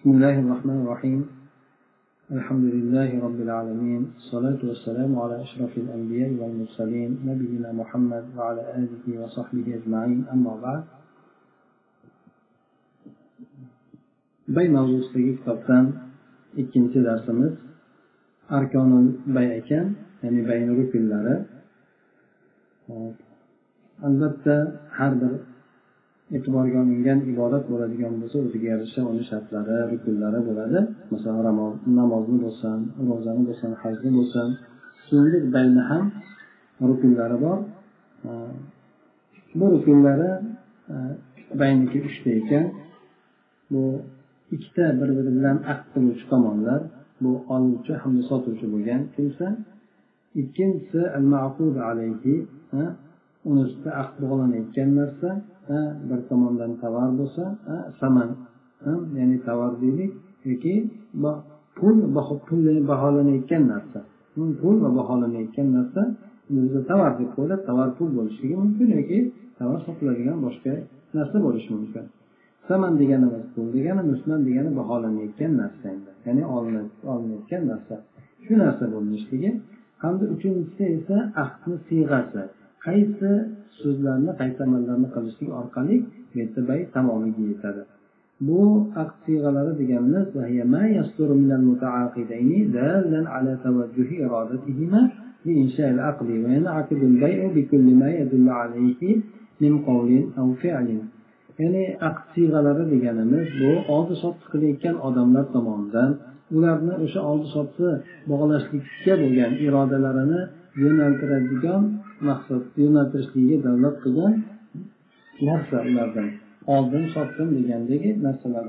بسم الله الرحمن الرحيم. الحمد لله رب العالمين. الصلاة والسلام على أشرف الأنبياء والمرسلين نبينا محمد وعلى آله وصحبه أجمعين. أما بعد. Bay mavzusidagi kitobdan ikkinchi darsimiz. Arkonul bay ekan ya'ni bayni rukunlari albatta har bir e'tiborga olingan ibodat bo'ladigan bo'lsa o'ziga yarasha uni shartlari rukunlari bo'ladi. Masalan namozni bo'lsin ro'zani bo'lsin hajni bo'lsin shuningdek bayni ham rukunlari bor. Bu rukunlari bayniki uchta ekan. Bu ikkita bir biri bilan aqd qiluvchi tomonlar bu oluvchi hamda sotuvchi bo'lgan kimsa. Ikkinchisi al maqud uni ustida aqd bog'lanayotgan narsa bir tomondan tovar bo'lsa saman ya'ni tovar deylik yoki pul pul baholanayotgan narsa. Pul va baholanayotgan narsa bizda tovar deb qo'yiladi tovar pul bo'lishligi mumkin yoki tovar sotiladigan boshqa narsa bo'lishi mumkin. Saman deganimiz pul degani musman degani baholanayotgan narsa endi. Ya'ni olinayotgan narsa. Shu narsa bo'lishligi hamda uchinchisi esa ahdni siyg'asi. qaysi so'zlarni qaysi amallarni qilishlik orqali bu yerda bay tamomiga yetadi bu aqd siyg'alari deganimiz لإنشاء العقد وينعقد البيع بكل ما يدل عليه من قول أو فعل ya'ni aqd siyg'alari deganimiz bu oldi sotdi qilayotgan odamlar tomonidan ularni o'sha oldi sotdi bog'lashlikka bo'lgan irodalarini yo'naltiradigan maqsad yo'naltirishlikka davlat qilgan narsa ulardan oldim sotdim degandagi narsalar.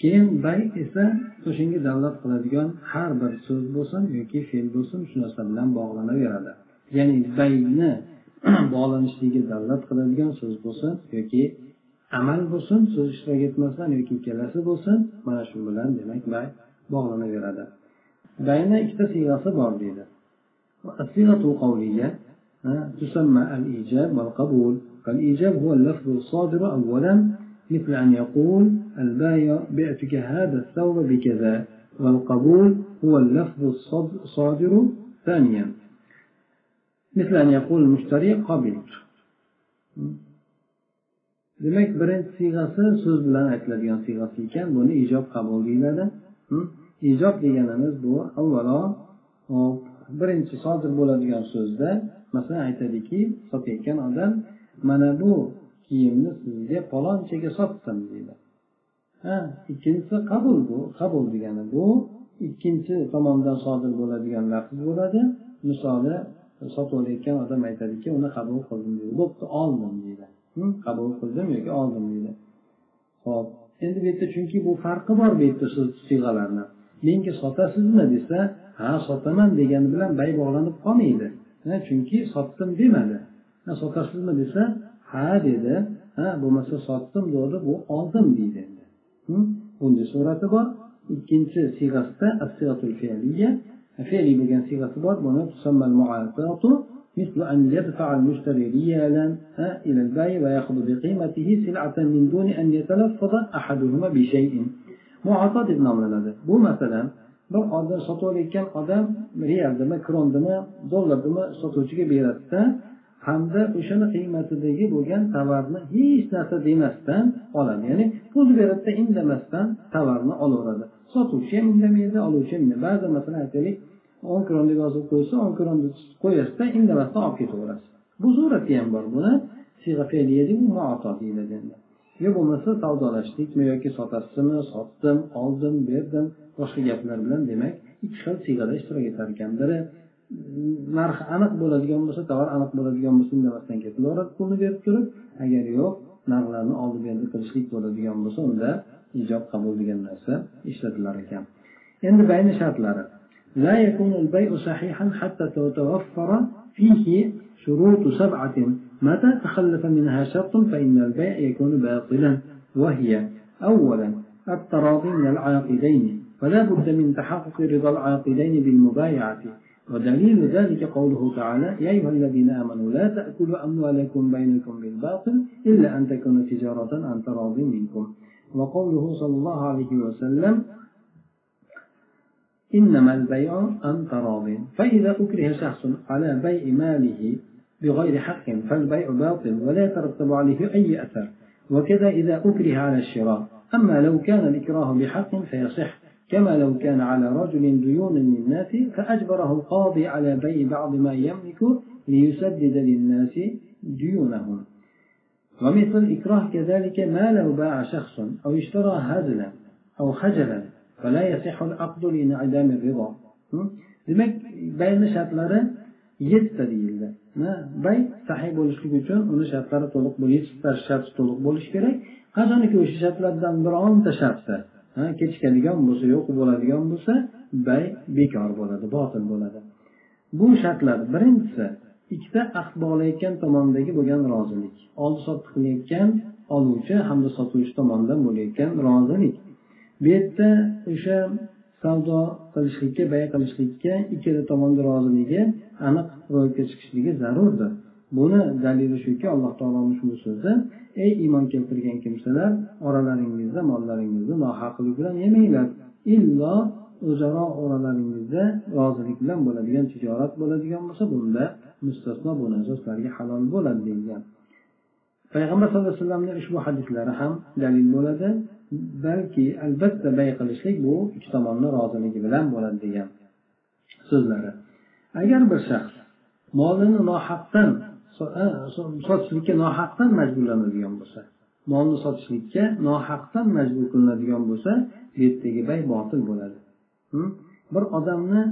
Keyin bay esa o'shanga davlat qiladigan har bir so'z bo'lsin yoki fe'l bo'lsin shu narsa bilan bog'lanaveradi. Ya'ni bayni bog'lanishligiga davlat qiladigan so'z bo'lsin yoki amal bo'lsin so'z ishtirok etmasdan yoki ikkalasi bo'lsin mana shu bilan demak bay bog'lanaveradi. Bayni ikkita siyg'asi bor deydi. الصيغة القولية تسمى الإيجاب والقبول. فالإيجاب هو اللفظ الصادر أولا مثل أن يقول البايع بعتك هذا الثوب بكذا والقبول هو اللفظ الصادر ثانيا. مثل أن يقول المشتري قبلت. demak birinchi siyg'asi so'z bilan aytiladigan siyg'asi ekan buni ijob qabul deyiladi ijob deganimiz bu avvalo birinchi sodir bo'ladigan so'zda masalan aytadiki sotayotgan odam mana bu kiyimni sizga palonchaga sotdim deydi. Ha ikkinchisi qabul bu qabul degani bu. Ikkinchi tomondan sodir bo'ladigan lafz bo'ladi. Misoli sotib olayotgan odam aytadiki uni qabul qildim deydi. Bo'pti oldim deydi. Qabul qildim yoki oldim deydi. Ho'p endi bu yerda chunki bu farqi bor bu yerda so'z siyg'alarni. menga sotasizmi desa ha sotaman degani bilan bay bog'lanib qolmaydi chunki sotdim demadi sotasizmi desa ha dedi ha bo'lmasa sotdim dedi bu oldim deydi endi bunday surati bor ikkinchi siyg'asida fe'liy bo'lgan siyg'asi bor buni مثل أن يدفع المشتري ريالا إلى البائع ويأخذ بقيمته سلعة من دون أن يتلفظ أحدهما بشيء muhoso deb nomlanadi. Bu masalan bir odam sotib olayotgan odam realdimi krondimi dollardimi sotuvchiga beradida hamda o'shani qiymatidagi bo'lgan tovarni hech narsa demasdan oladi. Ya'ni pul beradida indamasdan tovarni olaveradi. Sotuvchi ham indamaydi oluvchi ham ba'zi masalan aytaylik o'n kronni yozib qo'ysa o'n kronni qo'yasizda indamasdan olib ketaverasiz. Bu surati ham bor. Buni deyiladi yo bo'lmasa savdolashlikmi yoki sotasizmi sotdim oldim berdim boshqa gaplar bilan demak ikki xil siyg'ada ishtirok etar ekan biri narxi aniq bo'ladigan bo'lsa tovar aniq bo'ladigan bo'lsa indamasdan ketaveradi pulni berib turib agar yo'q narxlarni oldi berdi qilishlik bo'ladigan bo'lsa unda ijob qabul degan narsa ishlatilar ekan endi bayni shartlari لا يكون البيع صحيحا حتى تتوفر فيه شروط سبعة متى تخلف منها شرط فإن البيع يكون باطلا وهي أولا التراضي من العاقدين فلا بد من تحقق رضا العاقدين بالمبايعة. ودليل ذلك قوله تعالى يا أيها الذين آمنوا لا تأكلوا أموالكم بينكم بالباطل إلا أن تكون تجارة عن تراض منكم. وقوله صلى الله عليه وسلم إنما البيع أن تراض. فإذا أكره شخص على بيع ماله بغير حق فالبيع باطل ولا يترتب عليه أي أثر وكذا إذا أكره على الشراء. أما لو كان الإكراه بحق فيصح كما لو كان على رجل ديون للناس فأجبره القاضي على بيع بعض ما يملك ليسدد للناس ديونهم. ومثل الإكراه كذلك ما لو باع شخص أو اشترى هزلا أو خجلا فلا يصح العقد لانعدام الرضا. demak bayni shartlari yettita deyildi bay sahiy bo'lishligi uchun uni shartlari to'liq yettita sharti to'liq bo'lishi kerak. Qachoniki o'sha shartlardan bironta sharti kechikadigan bo'lsa yo'q bo'ladigan bo'lsa bay bekor bo'ladi botil bo'ladi. Bu shartlar birinchisi ikkita ahd bog'layotgan tomondagi bo'lgan rozilik. Oldi sotdi qilayotgan oluvchi hamda sotuvchi tomonidan bo'layotgan rozilik. Bu yerda o'sha savdo qilishlikka bay qilishlikka ikkala tomonni roziligi aniq ro'yobga chiqishligi zarurdir. Buni dalili shuki alloh taoloni ushbu so'zi ey iymon keltirgan kimsalar oralaringizda mollaringizni nohaqlik bilan yemanglar. Illo o'zaro oralaringizda rozilik bilan bo'ladigan tijorat bo'ladigan bo'lsa bunda mustasno bu narsaslarga halol bo'ladi deyilgan. Payg'ambar sallallohu alayhi vasallamni ushbu hadislari ham dalil bo'ladi. Balki albatta bay qilishlik bu ikki tomonni roziligi bilan bo'ladi degan so'zlari. Agar bir shaxs molini nohaqdan e, sotishlikka nohaqdan majburlanadigan bo'lsa molni sotishlikka nohaqdan majbur qilinadigan bo'lsa bu yerdagi bay botil bo'ladi. Bir odamni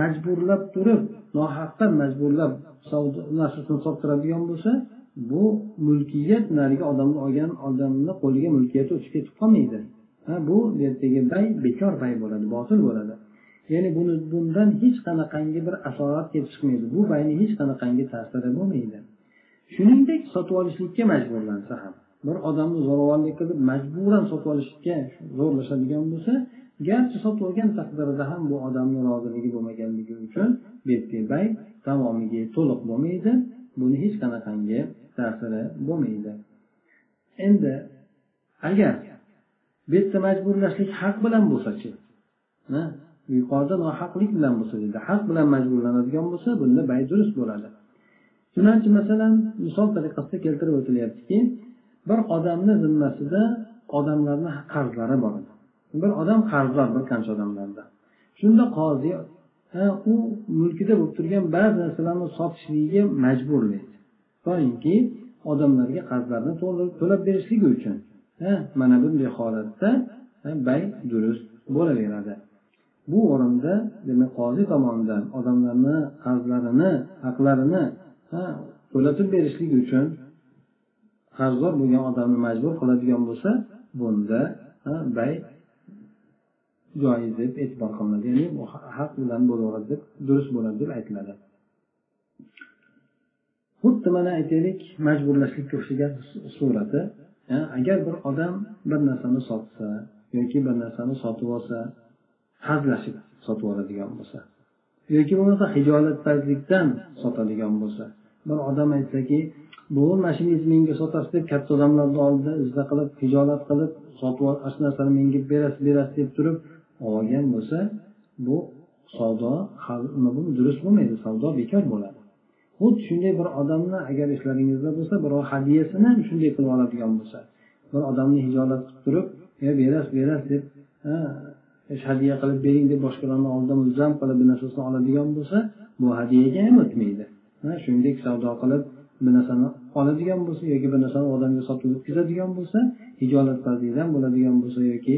majburlab turib nohaqdan majburlab savdo narsasini sottiradigan bo'lsa bu mulkiyat narigi odamni olgan odamni qo'liga mulkiyati o'tib ketib qolmaydi. Ha bu ertaga bay bekor bay bo'ladi botil bo'ladi. Ya'ni buni bundan hech qanaqangi bir asorat kelib chiqmaydi. Bu bayni hech qanaqangi ta'siri bo'lmaydi. Shuningdek sotib olishlikka majburlansa ham bir odamni zo'ravonlik qilib majburan sotib olishga zo'rlashadigan bo'lsa garchi sotib olgan taqdirida ham bu odamni roziligi bo'lmaganligi uchun bu yerdagi bay tamomiga to'liq bo'lmaydi. Buni hech qanaqangi ta'siri bo'lmaydi. Endi agar bu yerda majburlashlik haq bilan bo'lsachi yuqorida nohaqlik bilan bo'lsa dedi haq bilan majburlanadigan bo'lsa bunda bay durust bo'ladi. Chunonchi masalan misol tariqasida keltirib o'tilyaptiki bir odamni zimmasida odamlarni qarzlari bor bir odam qarzdor bir qancha odamlarda. Shunda qozi u mulkida bo'lib turgan ba'zi narsalarni sotishligiga majburlaydi doimki odamlarga qarzlarni to'lab berishligi uchun mana bunday holatda bay durust bo'laveradi. Bu o'rinda demak qozi tomonidan odamlarni qarzlarini haqlarini to'latib berishlik uchun qarzdor bo'lgan odamni majbur qiladigan bo'lsa bunda bay joiz deb e'tibor qilinadi. Ya'ni haq bilan bo'laveradi deb durust bo'ladi deb aytiladi. Xuddi mana aytaylik majburlashlikka o'xshagan surati. Agar bir odam bir narsani sotsa yoki bir narsani sotib olsa hazlashib sotib oladigan bo'lsa yoki bo'lmasa hijolatpazlikdan sotadigan bo'lsa bir odam aytsaki bu mashinangizni menga sotasiz deb katta odamlarni oldida izza qilib hijolat qilib sotib shu narsani menga berasiz berasiz deb turib olgan bo'lsa bu savdo durust bo'lmaydi savdo bekor bo'ladi. Xuddi shunday bir odamni agar ishlaringizda bo'lsa birov hadyasini ham shunday qilib oladigan bo'lsa bir odamni hijolat qilib turib berasiz berasiz deb hadya qilib bering deb boshqalarni oldida mulzam qilib bir narsasini oladigan bo'lsa bu hadyaga ham o'tmaydi. Shuningdek savdo qilib bir narsani oladigan bo'lsa yoki bir narsani odamga sotib o'tkazadigan bo'lsa hijolatpazlikdan bo'ladigan bo'lsa yoki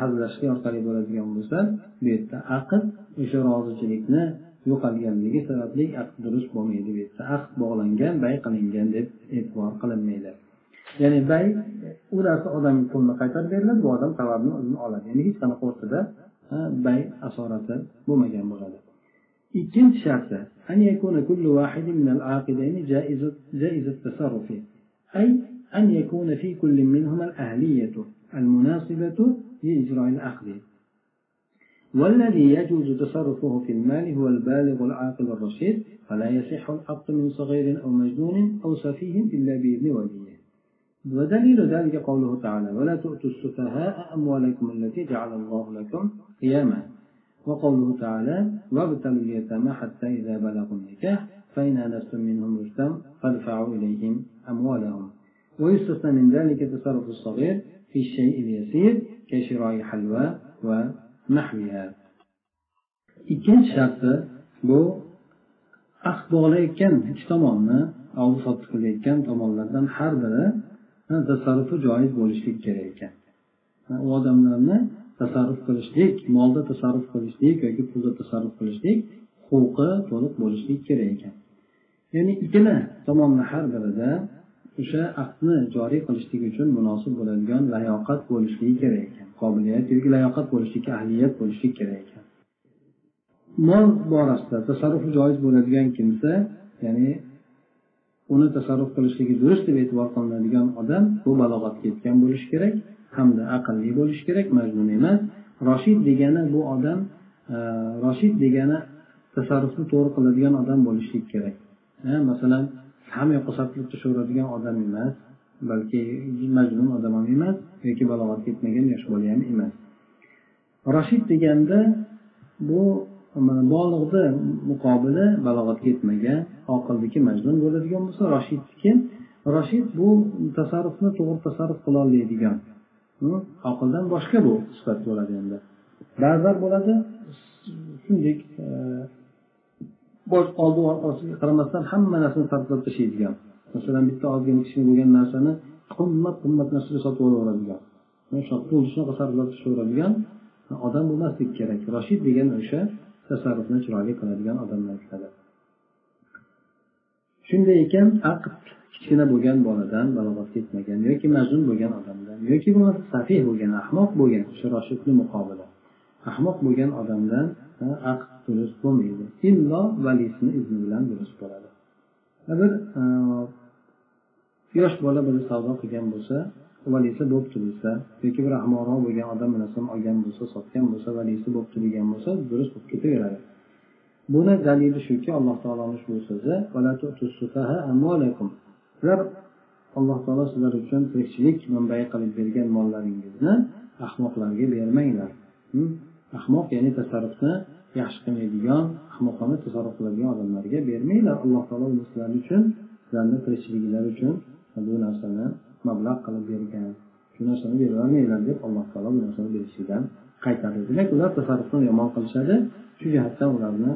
hazillashlik orqali bo'ladigan bo'lsa bu yerda aqd o'sha rozichilikni yo'qolganligi sababli aqd durust bo'lmaydi bu yerda aqd bog'langan bay qilingan deb e'tibor qilinmaydi ya'ni bay u narsa odamga pulni qaytarib beriladi bu odam tovarni o'zini oladi ya'ni hech qanaqa o'rtada bay asorati bo'lmagan bo'ladi ikkinchi sharti أن يكون كل واحد من العاقدين جائز جائز التصرف أي أن يكون في كل منهما الأهلية المناسبة لإجراء العقد والذي يجوز تصرفه في المال هو البالغ العاقل الرشيد فلا يصح العقد من صغير أو مجنون أو سفيه إلا بإذن وليه. ودليل ذلك قوله تعالى ولا تؤتوا السفهاء أموالكم التي جعل الله لكم قياما وقوله تعالى وابتلوا اليتامى حتى إذا بلغوا النكاح فإن آنستم منهم رشدا فادفعوا إليهم أموالهم ويستثنى من ذلك تصرف الصغير في الشيء اليسير كشراء حلوى ونحوها ikkinchi sharti bu ahd bog'layotgan ikki tomonni oldi sotdi qilayotgan tomonlardan har biri tasarrufi joiz bo'lishlik kerak ekan. U odamlarni tasarruf qilishlik molda tasarruf qilishlik yoki pulda tasarruf qilishlik huquqi to'liq bo'lishlik kerak ekan. Ya'ni ikkala tomonni har birida o'sha aqdni joriy qilishlik uchun munosib bo'ladigan layoqat bo'lishligi kerak ekan. Qobiliyat yoki layoqat bo'lishlikka ahliyat bo'lishlik kerak ekan. Mol borasida tasarrufi joiz bo'ladigan kimsa ya'ni uni tasarruf qilishligi durust deb e'tibor qilinadigan odam bu balog'atga yetgan bo'lishi kerak hamda aqlli bo'lishi kerak majnun emas. Roshid degani bu odam e, roshid degani tasarrufni to'g'ri qiladigan odam bo'lishlik kerak. Masalan hamma yoqqa sarflab tushaveradigan odam emas balki majnun odam ham emas yoki balog'atga yetmagan yosh bola ham emas. Rashid deganda bu bolig'ni muqobili balog'atga yetmagan oqildiki majnun bo'ladigan bo'lsa roshidniki roshid bu tasarrufni to'g'ri tasarruf qilolmaydigan hm? oqildan boshqa bu sifat bo'ladi endi. Ba'zilar bo'ladi shunday bosh oldi orqasiga qaramasdan hamma narsani sarflab tashlaydigan. Masalan bitta ozgina kichkina bo'lgan narsani qimmat qimmat narsaga sotib olaveradigan. Shunaqa sarflab tashlayveradigan odam bo'lmaslik kerak. Roshid degan o'sha tasarrufni chiroyli qiladigan odamlar aytiladi shunday ekan aqd kichkina bo'lgan boladan balog'atga yetmagan yoki majnun bo'lgan odamdan yoki bo'lmasa safih bo'lgan ahmoq bo'lgan o'sha roshidni muqobili ahmoq bo'lgan odamdan aqd durust bo'lmaydi. Illo valisini izni bilan durust bo'ladi. Bir yosh bola bir savdo qilgan bo'lsa valisi bo'pti desa yoki bir ahmoqroq bo'lgan odam bir narsani olgan bo'lsa sotgan bo'lsa valisi bo'pti degan bo'lsa durust bo'lib ketaveradi. Buni dalili shuki alloh taoloni ushbu so'zi sizlar alloh taolo sizlar uchun tirikchilik manbai qilib bergan mollaringizni ahmoqlarga bermanglar. Hm? Ahmoq ya'ni tasarrufni yaxshi qilmaydigan ahmoqona tasarruf qiladigan odamlarga bermanglar. Alloh taolo sizlar uchun sizlarni tirikchiliginglar uchun bu narsani mablag' qilib bergan. Shu narsani beravermanglar deb alloh taolo bu narsani berishlikdan qaytardi. Demak ular tasarrufni yomon qilishadi. Shu jihatdan ularni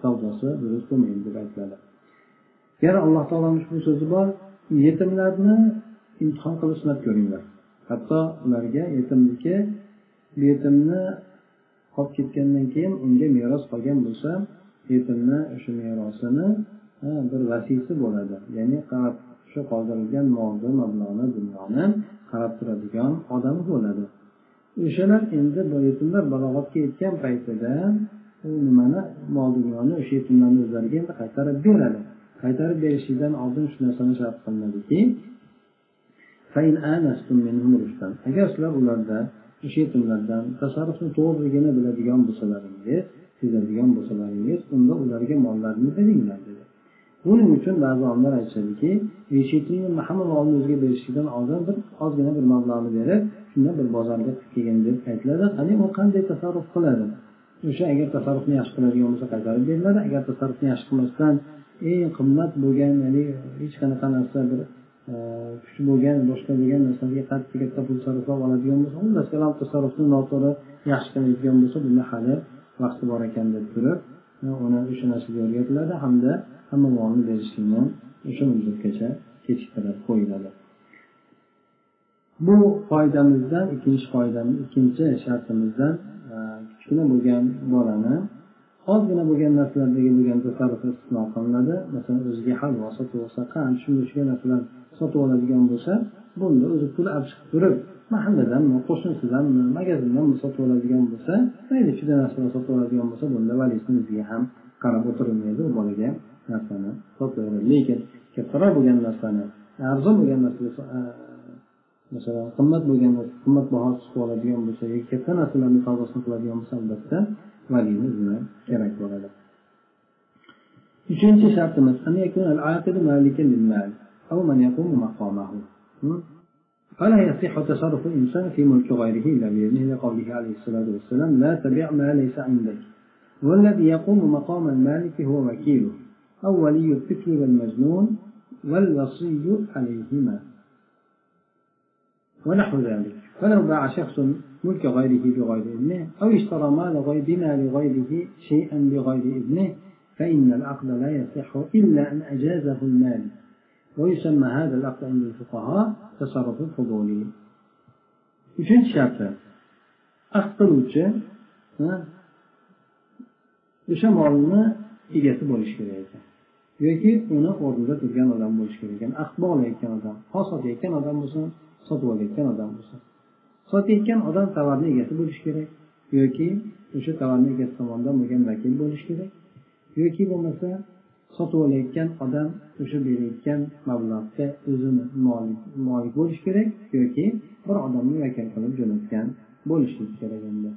savdosi durust bo'lmaydi deb aytiladi. Yana alloh taoloni ushbu so'zi bor yetimlarni imtihon qilib sinab ko'ringlar. Hatto ularga yetimniki yetimni qolib ketgandan keyin unga meros qolgan bo'lsa yetimni o'sha merosini bir vasiysi bo'ladi. Ya'ni qarab shu qoldirilgan molni mablag'ni dunyoni qarab turadigan odami bo'ladi. O'shalar endi bu yetimlar balog'atga yetgan paytida u nimani mol dunyoni o'sha yetimlarni o'zlariga endi qaytarib beradi. Qaytarib berishlikdan oldin shu narsani shart qilinadiki agar sizlar ularda o'sha yetimlardan tasarrufni to'g'riligini biladigan bo'lsalaringiz sezadigan bo'lsalaringiz unda ularga mollarni beringlar dedi. Buning uchun ba'zi olimlar aytishadiki hamma molni o'ziga berishlikdan oldin bir ozgina bir mablag'ni berib shunda bir bozorga kelgin deb aytiladi. Qani u qanday tasarruf qiladi? O'sha agar tasarrufni yaxshi qiladigan bo'lsa qaytarib beriladi. Agar tasarrufni yaxshi qilmasdan eng qimmat bo'lgan ya'ni hech qanaqa narsa bir kuch kuchi bo'lgan boshqa bo'lgan narsalarga qattiq katta pul sarflab oladigan bo'lsa xullas kalom tasarrufni noto'g'ri yaxshi qilmaydigan bo'lsa bunda hali vaqti bor ekan deb turib e, uni o'sha narsaga o'rgatiladi hamda hamma molni berishlikni o'sha muddatgacha kechiktirib qo'yiladi. Bu qoidamizdan ikkinchi qoidamiz ikkinchi shartimizdan e, kichkina bo'lgan bolani ozgina bo'lgan narsalardagi bo'lgan tasarruf istisno qilinadi. Masalan o'ziga halvo sotib olsa qand shunday shunday narsalar sotib oladigan bo'lsa bunda o'zi pul olib chiqib turib mahalladanmi qo'shnisidanmi magazindanmi sotib oladigan bo'lsa mayli juda narsalar sotib oladigan bo'lsa bunda valisini o'ziga ham qarab o'tirilmaydi u bolaga narsani sotaveradi lekin kattaroq bo'lgan narsani arzon bo'lgan narsani e, masalan qimmat bo'lgan qimmatbaho chiqib oladigan bo'lsa yoki katta narsalarni savdosini qiladigan bo'lsa albatta valini o'zini kerak bo'ladi. Uchinchi shartimiz فلا يصح تصرف الإنسان في ملك غيره إلا بإذنه. لقوله عليه الصلاة والسلام لا تبع ما ليس عندك. والذي يقوم مقام المالك هو وكيله أو ولي الطفل والمجنون والوصي عليهما. ونحو ذلك. فلو باع شخص ملك غيره بغير إذنه أو اشترى مال غير بما لغيره شيئا بغير إذنه فإن العقد لا يصح إلا أن أجازه المال. ويسمى هذا العقد عند الفقهاء تصرف الفضولي uchinchi sharti aqd qiluvchi o'sha molni egasi bo'lishi kerak ekan yoki uni o'rnida turgan odam bo'lishi kerak ekan aqd bog'layotgan odam ho sotayotgan odam bo'lsin sotib olayotgan odam bo'lsin sotayotgan odam tovarni egasi bo'lishi kerak yoki o'sha tovarni egasi tomonidan bo'lgan vakil bo'lishi kerak yoki bo'lmasa sotib olayotgan odam o'sha berayotgan mablag'ga o'zini molik bo'lishi kerak yoki bir odamni vakil qilib jo'natgan bo'lishi kerak endi.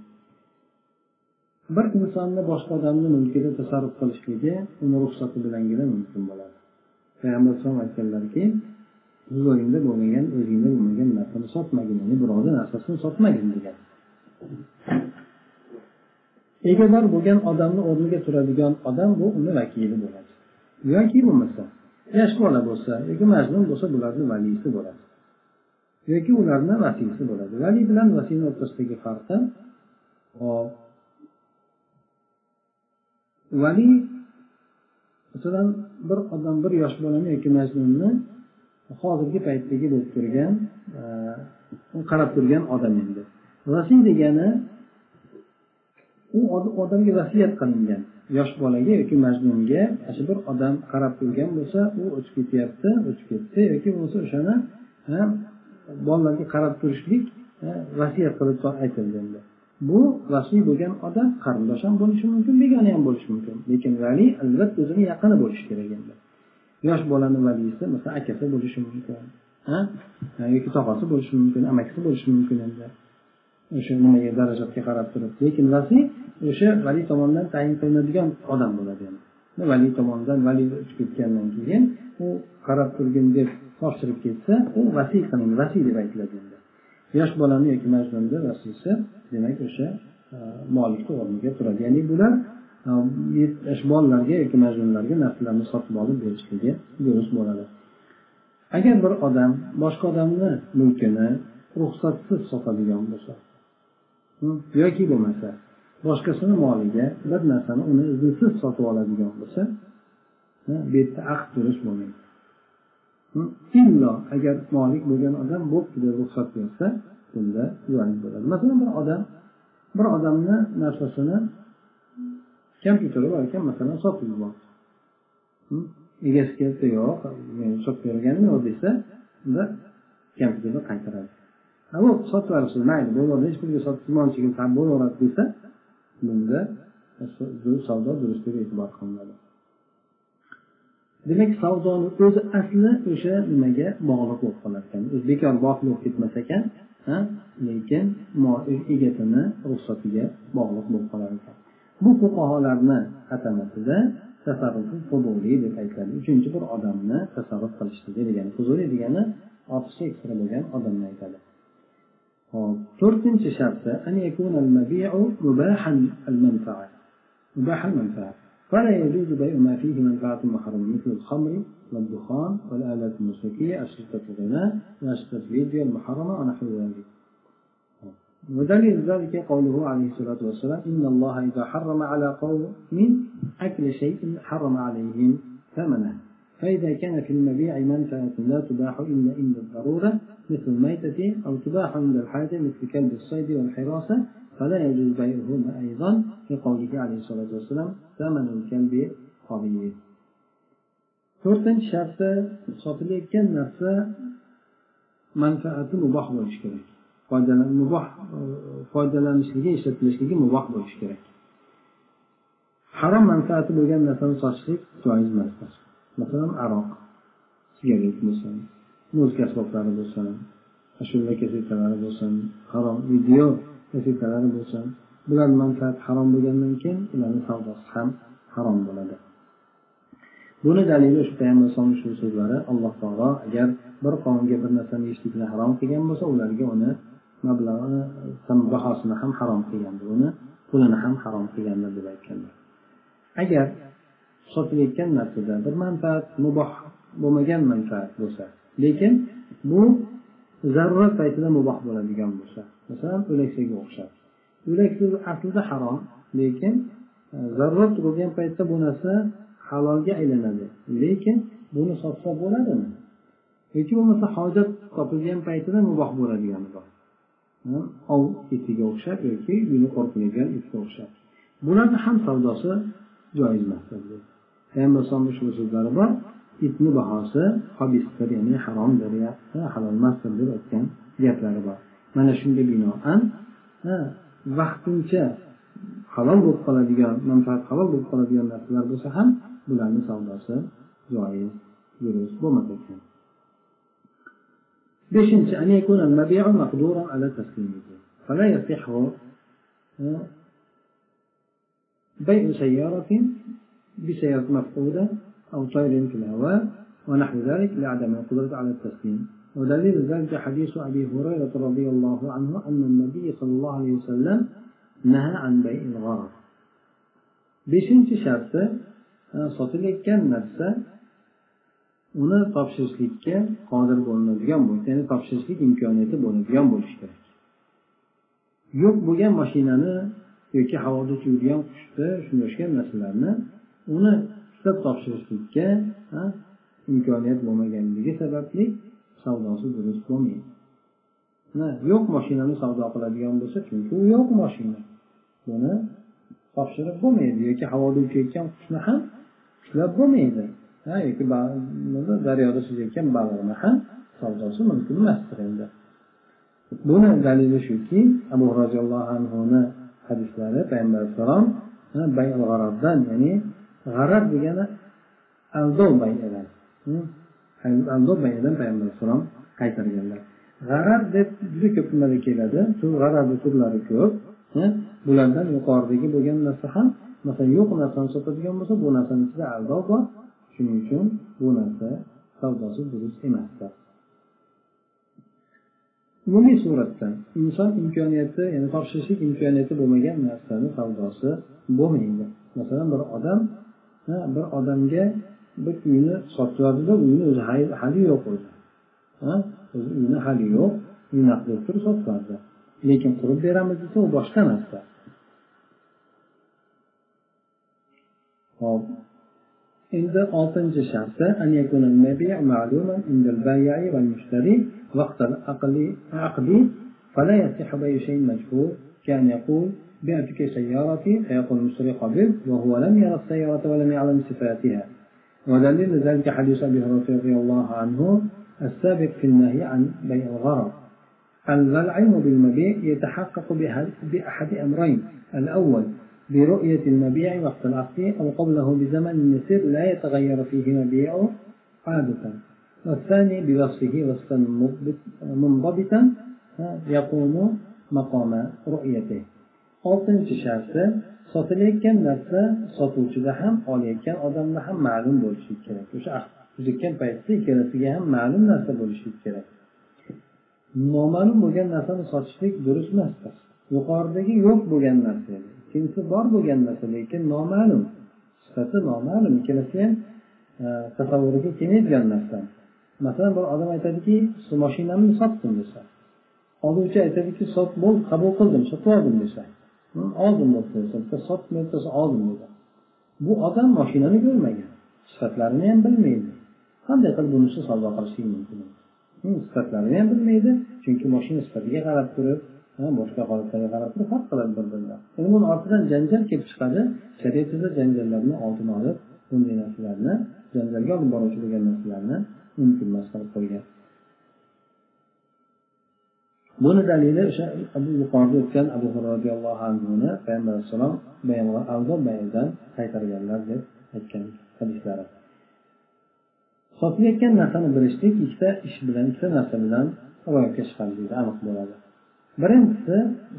Bir insonni boshqa odamni mulkida tasarruf qilishligi uni ruxsati bilangina mumkin bo'ladi. Payg'ambar alayhisalom aytganlarki huzuringda bo'lmagan o'zingda bo'lmagan narsani sotmagin ya'ni birovni narsasini sotmagin degan. Egador bo'lgan odamni o'rniga turadigan odam bu uni vakili bo'ladi. Yoki bo'lmasa yosh bola bo'lsa yoki majnun bo'lsa bularni valiysi bo'ladi. Yoki ularni vasiysi bo'ladi. Vali bilan vasiyni o'rtasidagi farqi hop valiy masalan bir odam bir yosh bolani yoki majnunni hozirgi paytdagi bo'lib turgan e, qarab turgan odam endi. Vasiy degani u odamga vasiyat qilingan. Yosh bolaga yoki majnunga ana shu bir odam qarab turgan bo'lsa u o'tib ketyapti o'tib ketdi. Yoki bo'lmasa o'shani bolalarga qarab turishlik vasiyat qilib aytildi endi bu vasiy bo'lgan odam qarindosh ham bo'lishi mumkin begona ham bo'lishi mumkin. Lekin vali albatta o'zini yaqini bo'lishi kerak endi. Yosh bolani valiysi masalan akasi bo'lishi mumkin yoki tog'asi bo'lishi mumkin amakisi bo'lishi mumkin endi. O'sha nimaga darajatga qarab turib. Lekin vasiy o'sha valiy tomonidan tayin qilinadigan odam bo'ladi. Endi valiy tomonidan valiy o'tib ketgandan keyin u qarab turgin deb topshirib ketsa u vasiy qilinadi vasiy deb aytiladi endi. Yosh bolani yoki majnunni vasiysi demak o'sha e, molikni o'rniga turadi. Ya'ni bular e, bolalarga yoki majnunlarga narsalarni sotib olib berishligi durust bo'ladi. Agar bir odam boshqa odamni mulkini ruxsatsiz sotadigan bo'lsa yoki bo'lmasa boshqasini moliga bir narsani uni iznisiz sotib oladigan bo'lsa bu yerda aqd turish bo'lmaydi. Illo agar molik bo'lgan odam bo'pti deb ruxsat bersa bunda guvohlik bo'ladi. Masalan bir odam bir odamni narsasini kompyuteri bor ekan masalan sotib yubordi. Egasi kelsa yo'q men sotib berganim yo'q desa unda kompyuterni qaytaradi. Ha sotib yuboribsiz mayli bo'laveradi hech pulga sotib imonchiga bo'laveradi desa bunda savdo durust e'tibor qilinadi. Demak savdoni o'zi asli o'sha nimaga bog'liq bo'lib qolar ekan? Bekor botil bo'lib ketmas ekan lekin egasini ruxsatiga bog'liq bo'lib qolar ekan. Bu fuqarolarni atamasida tasarrufi fuzuliy deb aytiladi. Uchinchi bir odamni tasarruf qilishligi degani huzuriy degani ortiqcha ekstra bo'lgan odamni aytadi. Hop to'rtinchi sharti فلا يجوز بيع ما فيه منفعة محرمة مثل الخمر والدخان والآلات الموسيقية أشرطة الغناء وأشرطة الفيديو المحرمة ونحو ذلك. ودليل ذلك قوله عليه الصلاة والسلام إن الله إذا حرم على قوم من أكل شيء حرم عليهم ثمنه. فإذا كان في المبيع منفعة لا تباح إلا عند الضرورة مثل الميتة أو تباح عند الحاجة مثل كلب الصيد والحراسة فلا يجوز بيعهما أيضا لقوله عليه الصلاة والسلام ثمن الكلب قبيل to'rtinchi sharti sotilayotgan narsa manfaati muboh bo'lishi kerak muboh foydalanishligi ishlatilishligi muboh bo'lishi kerak harom manfaati bo'lgan narsani sotishlik joiz emas masalan aroq sigaret bo'lsin muzika asboblari bo'lsin ashula kasetalari bo'lsin harom video kasetalari bo'lsin bular manfaat harom bo'lgandan keyin ularni savdosi ham harom bo'ladi. Buni dalili shu payg'ambar shu so'zlari alloh taolo agar bir qavmga bir narsani yeyishlikni harom qilgan bo'lsa ularga uni mablag'i e, bahosini ham harom qilgandir uni pulini ham harom qilgandir deb aytganlar agar sotilayotgan narsada bir manfaat muboh bo'lmagan manfaat bo'lsa lekin bu zarurat paytida muboh bo'ladigan bo'lsa masalan o'laksaga o'xshab. O'laksa aslida harom lekin e, zarurat tug'ilgan paytda bu narsa halolga aylanadi. Lekin buni sotsa bo'ladimi? Yoki bo'lmasa hojat topilgan paytida muboh bo'ladigani bor. Ov itiga o'xshab yoki uyni qo'rqilgan itga o'xshab. Bularni ham savdosi joiz emas payg'ambar alayhisalomni shu so'zlari bor. itni bahosi hobisdir ya'ni haromdir halol emasdir deb aytgan gaplari bor mana shunga binoan vaqtincha halol bo'lib qoladigan manfaat halol bo'lib qoladigan narsalar bo'lsa ham bularni savdosi joiz durust bo'lmas ekan beshinchi أن يكون المبيع مقدورا على تسليمه فلا يصح بيع سيارة بسيارة مفقودة أو طير في الهواء ونحو ذلك لعدم القدرة على التسليم ودليل ذلك حديث أبي هريرة رضي الله عنه أن النبي صلى الله عليه وسلم نهى عن بيع الغرض beshinchi sharti sotilayotgan narsa uni topshirishlikka qodir bo'linadigan bo'lsa ya'ni topshirishlik imkoniyati bo'ladigan bo'lishi kerak yo'q bo'lgan mashinani yoki havoda uchadigan qushni shunga o'xshagan narsalarni uni ushlab topshirishlikka imkoniyat bo'lmaganligi sababli savdosi durust bo'lmaydi. Yo'q mashinani savdo qiladigan bo'lsa chunki u yo'q mashina. Buni topshirib bo'lmaydi yoki havoda uchayotgan qushni ham ushlab bo'lmaydi. Yoki daryoda suzayotgan baliqni ham savdosi mumkin emasdir endi buni dalili shuki abu roziyallohu anhuni hadislari payg'ambar alayhissalom ya'ni g'arab degani aldov bayidan hm? aldov bayidan payg'ambar alayhissalom qaytarganlar. G'arab deb juda ko'p nimada keladi? Shu g'arabni turlari ko'p hm? bulardan yuqoridagi bo'lgan narsa ham masalan yo'q narsani sotadigan bo'lsa bu narsani ichida aldov bor. Shuning uchun bu narsa savdosi durust emasdir. Umumiy suratda inson imkoniyati ya'ni topshirishlik imkoniyati bo'lmagan narsani savdosi bo'lmaydi. Masalan bir odam bir odamga bir uyni sotib yubordida uyni o'zi hali yo'q o'zi o'zi uyni hali yo'q uy deb turib sotib yubordi lekin qurib beramiz desa u boshqa narsa hop endi oltinchi sharti أن يكون المبيع معلوما عند البائع والمشتري وقت العقد فلا يصح بيع شيء مجهول كان يقول بعتك سيارتي فيقول المشتري قبل وهو لم يرى السيارة ولم يعلم صفاتها. ودليل ذلك حديث أبي هريرة رضي الله عنه السابق في النهي عن بيع الغرض. العلم بالمبيع يتحقق بأحد أمرين. الأول برؤية المبيع وقت العقد أو قبله بزمن يسير لا يتغير فيه مبيعه عادة. والثاني بوصفه وصفا منضبطا يقوم مقام رؤيته. Oltinchi sharti sotilayotgan narsa sotuvchida ham olayotgan odamda ham ma'lum bo'lishi kerak. O'sha ah, tuzayotgan paytda ikkalasiga ham ma'lum narsa bo'lishi kerak. Noma'lum bo'lgan narsani sotishlik durust emasdir. Yuqoridagi yo'q bo'lgan narsa ikkinchisi bor bo'lgan narsa lekin noma'lum. Sifati noma'lum. Ikkalasi ham e, tasavvuriga kelmaydigan narsa. Masalan bir odam aytadiki mashinamni sotdim desa. Oluvchi aytadiki sot bo'ldi qabul qildim sotib oldim desa. Oldim desa sotdim desa bu odam mashinani ko'rmagan sifatlarini ham bilmaydi. Qanday qilib bunisi savdo qilishligi mumkin hmm, sifatlarini ham bilmaydi chunki mashina sifatiga qarab turib boshqa holatlarga qarab turib farq qiladi bir biridan endi buni ortidan janjal kelib chiqadi. Shariatda janjallarni oldini olib bunday narsalarni janjalga olib boruvchi bo'lgan narsalarni mumkin emas qilib qo'ygan. Buni dalili o'sha yuqorida o'tgan abu roziyallohu anhuni payg'ambar alayhissalom aldob bayondan qaytarganlar deb aytgan hadislari sotilayotgan narsani bilishlik ikkita ish bilan ikkita narsa bilan ro'yobga chiqadi aniq bo'ladi. Birinchisi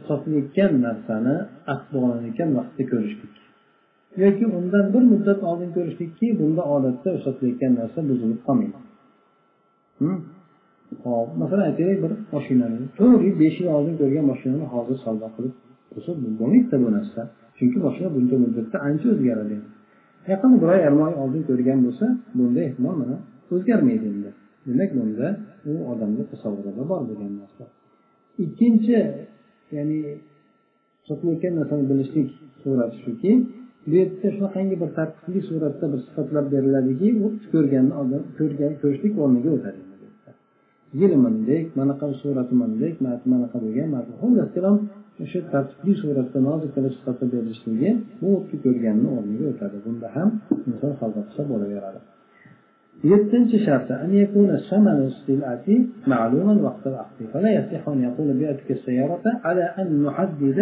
sotilayotgan narsani aqd bog'lanayotgan vaqtda ko'rishlik. Yoki undan bir muddat oldin ko'rishlikki bunda odatda sotilayotgan narsa buzilib qolmaydi. Hop masalan aytaylik bir mashinani to'rt yil besh yil oldin ko'rgan mashinani hozir savdo qilib bo'lsa bo'lmaydida bu narsa. Chunki moshina buncha muddatda ancha o'zgaradi. Yaqin bir oy yarim oy oldin ko'rgan bo'lsa bunda ehtimol mana o'zgarmaydi endi. Demak bunda u odamni tasavvurida bor bo'lgan narsa. Ikkinchi ya'ni sotayotgan narsani bilishlik surati shuki bu yerda shunaqangi bir tartibli suratda bir sifatlar beriladiki u ko'rganni odam ko'rgan ko'rishlik o'rniga o'tadi. Yili mundek manaqa surati mundek manaqa bo'lgan xullas kalom o'sha tartibli suratda nozik qilib sifatda berilishligi bu xuddi ko'rganni o'rniga o'tadi bunda ham inson savdo qilsa bo'laveradi yettinchi sharti أن يكون ثمن السلعة معلوما وقت العقد فلا يصح أن يقول بعتك السيارة على أن نحدد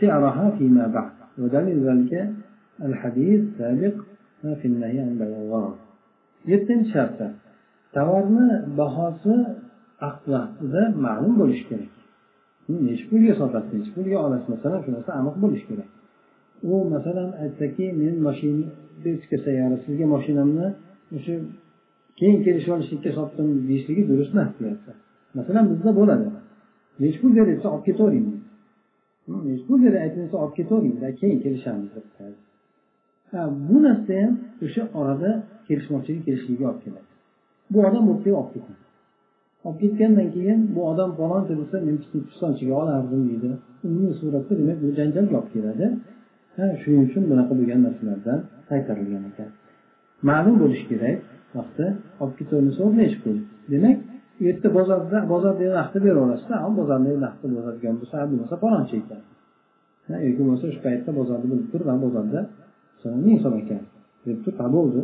سعرها فيما بعد ودليل ذلك الحديث السابق في النهي عن بيع الغرض yettinchi sharti tovarni bahosi aqd vaqtida ma'lum bo'lishi kerak. Nechi pulga sotasiz nechi pulga olasiz? Masalan shu narsa aniq bo'lishi kerak. U masalan aytsaki men mashina sayyora sizga mashinamni o'sha keyin kelishib olishlikka sotdim deyishligi durust emas deyapti. Masalan bizda bo'ladi. Nechi pul beryapsa olib ketavering hmm, nechi pul berib aytmasa olib ketavering keyin kelishamiz ha bu narsa ham o'sha orada kelishmovchilik kelishligiga olib keladi. Bu odam bo'pti olib ketadi olib ketgandan keyin bu odam faloncha bo'lsa men pistonchiga olardim deydi. Umumiy suratda demak bu janjalga olib keladi. Ha shuning uchun bunaqa bo'lgan narsalardan qaytarilgan ekan. Ma'lum bo'lishi kerak vaqti olib ketavermasa o'rnashib qo'ydi. Demak u yerda bozorda bozordagi narxni beraverasizda bozorda narxni bo'ladigan bo'lsa bo'lmasa faloncha ekan. Yoki bo'lmasa shu paytda bozorni bilib turib bozorda ming so'm ekan deb turib ha bo'ldi.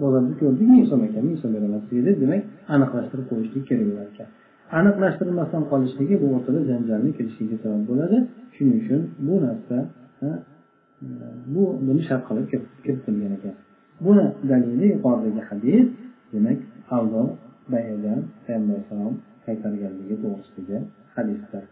Bozorda ko'rdik ming so'm ekan ming so'm beraman deb demak aniqlashtirib qo'yishlik kerak bo'lar ekan. Aniqlashtirilmasdan qolishligi bu o'rtada janjalni kelishiga sabab bo'ladi. Shuning uchun bu narsa bu buni shart qilib kiritilgan ekan. Buni dalili yuqoridagi hadis demak savdo bayadan payg'ambar alayhissalom qaytarganligi to'g'risidagi hadisdir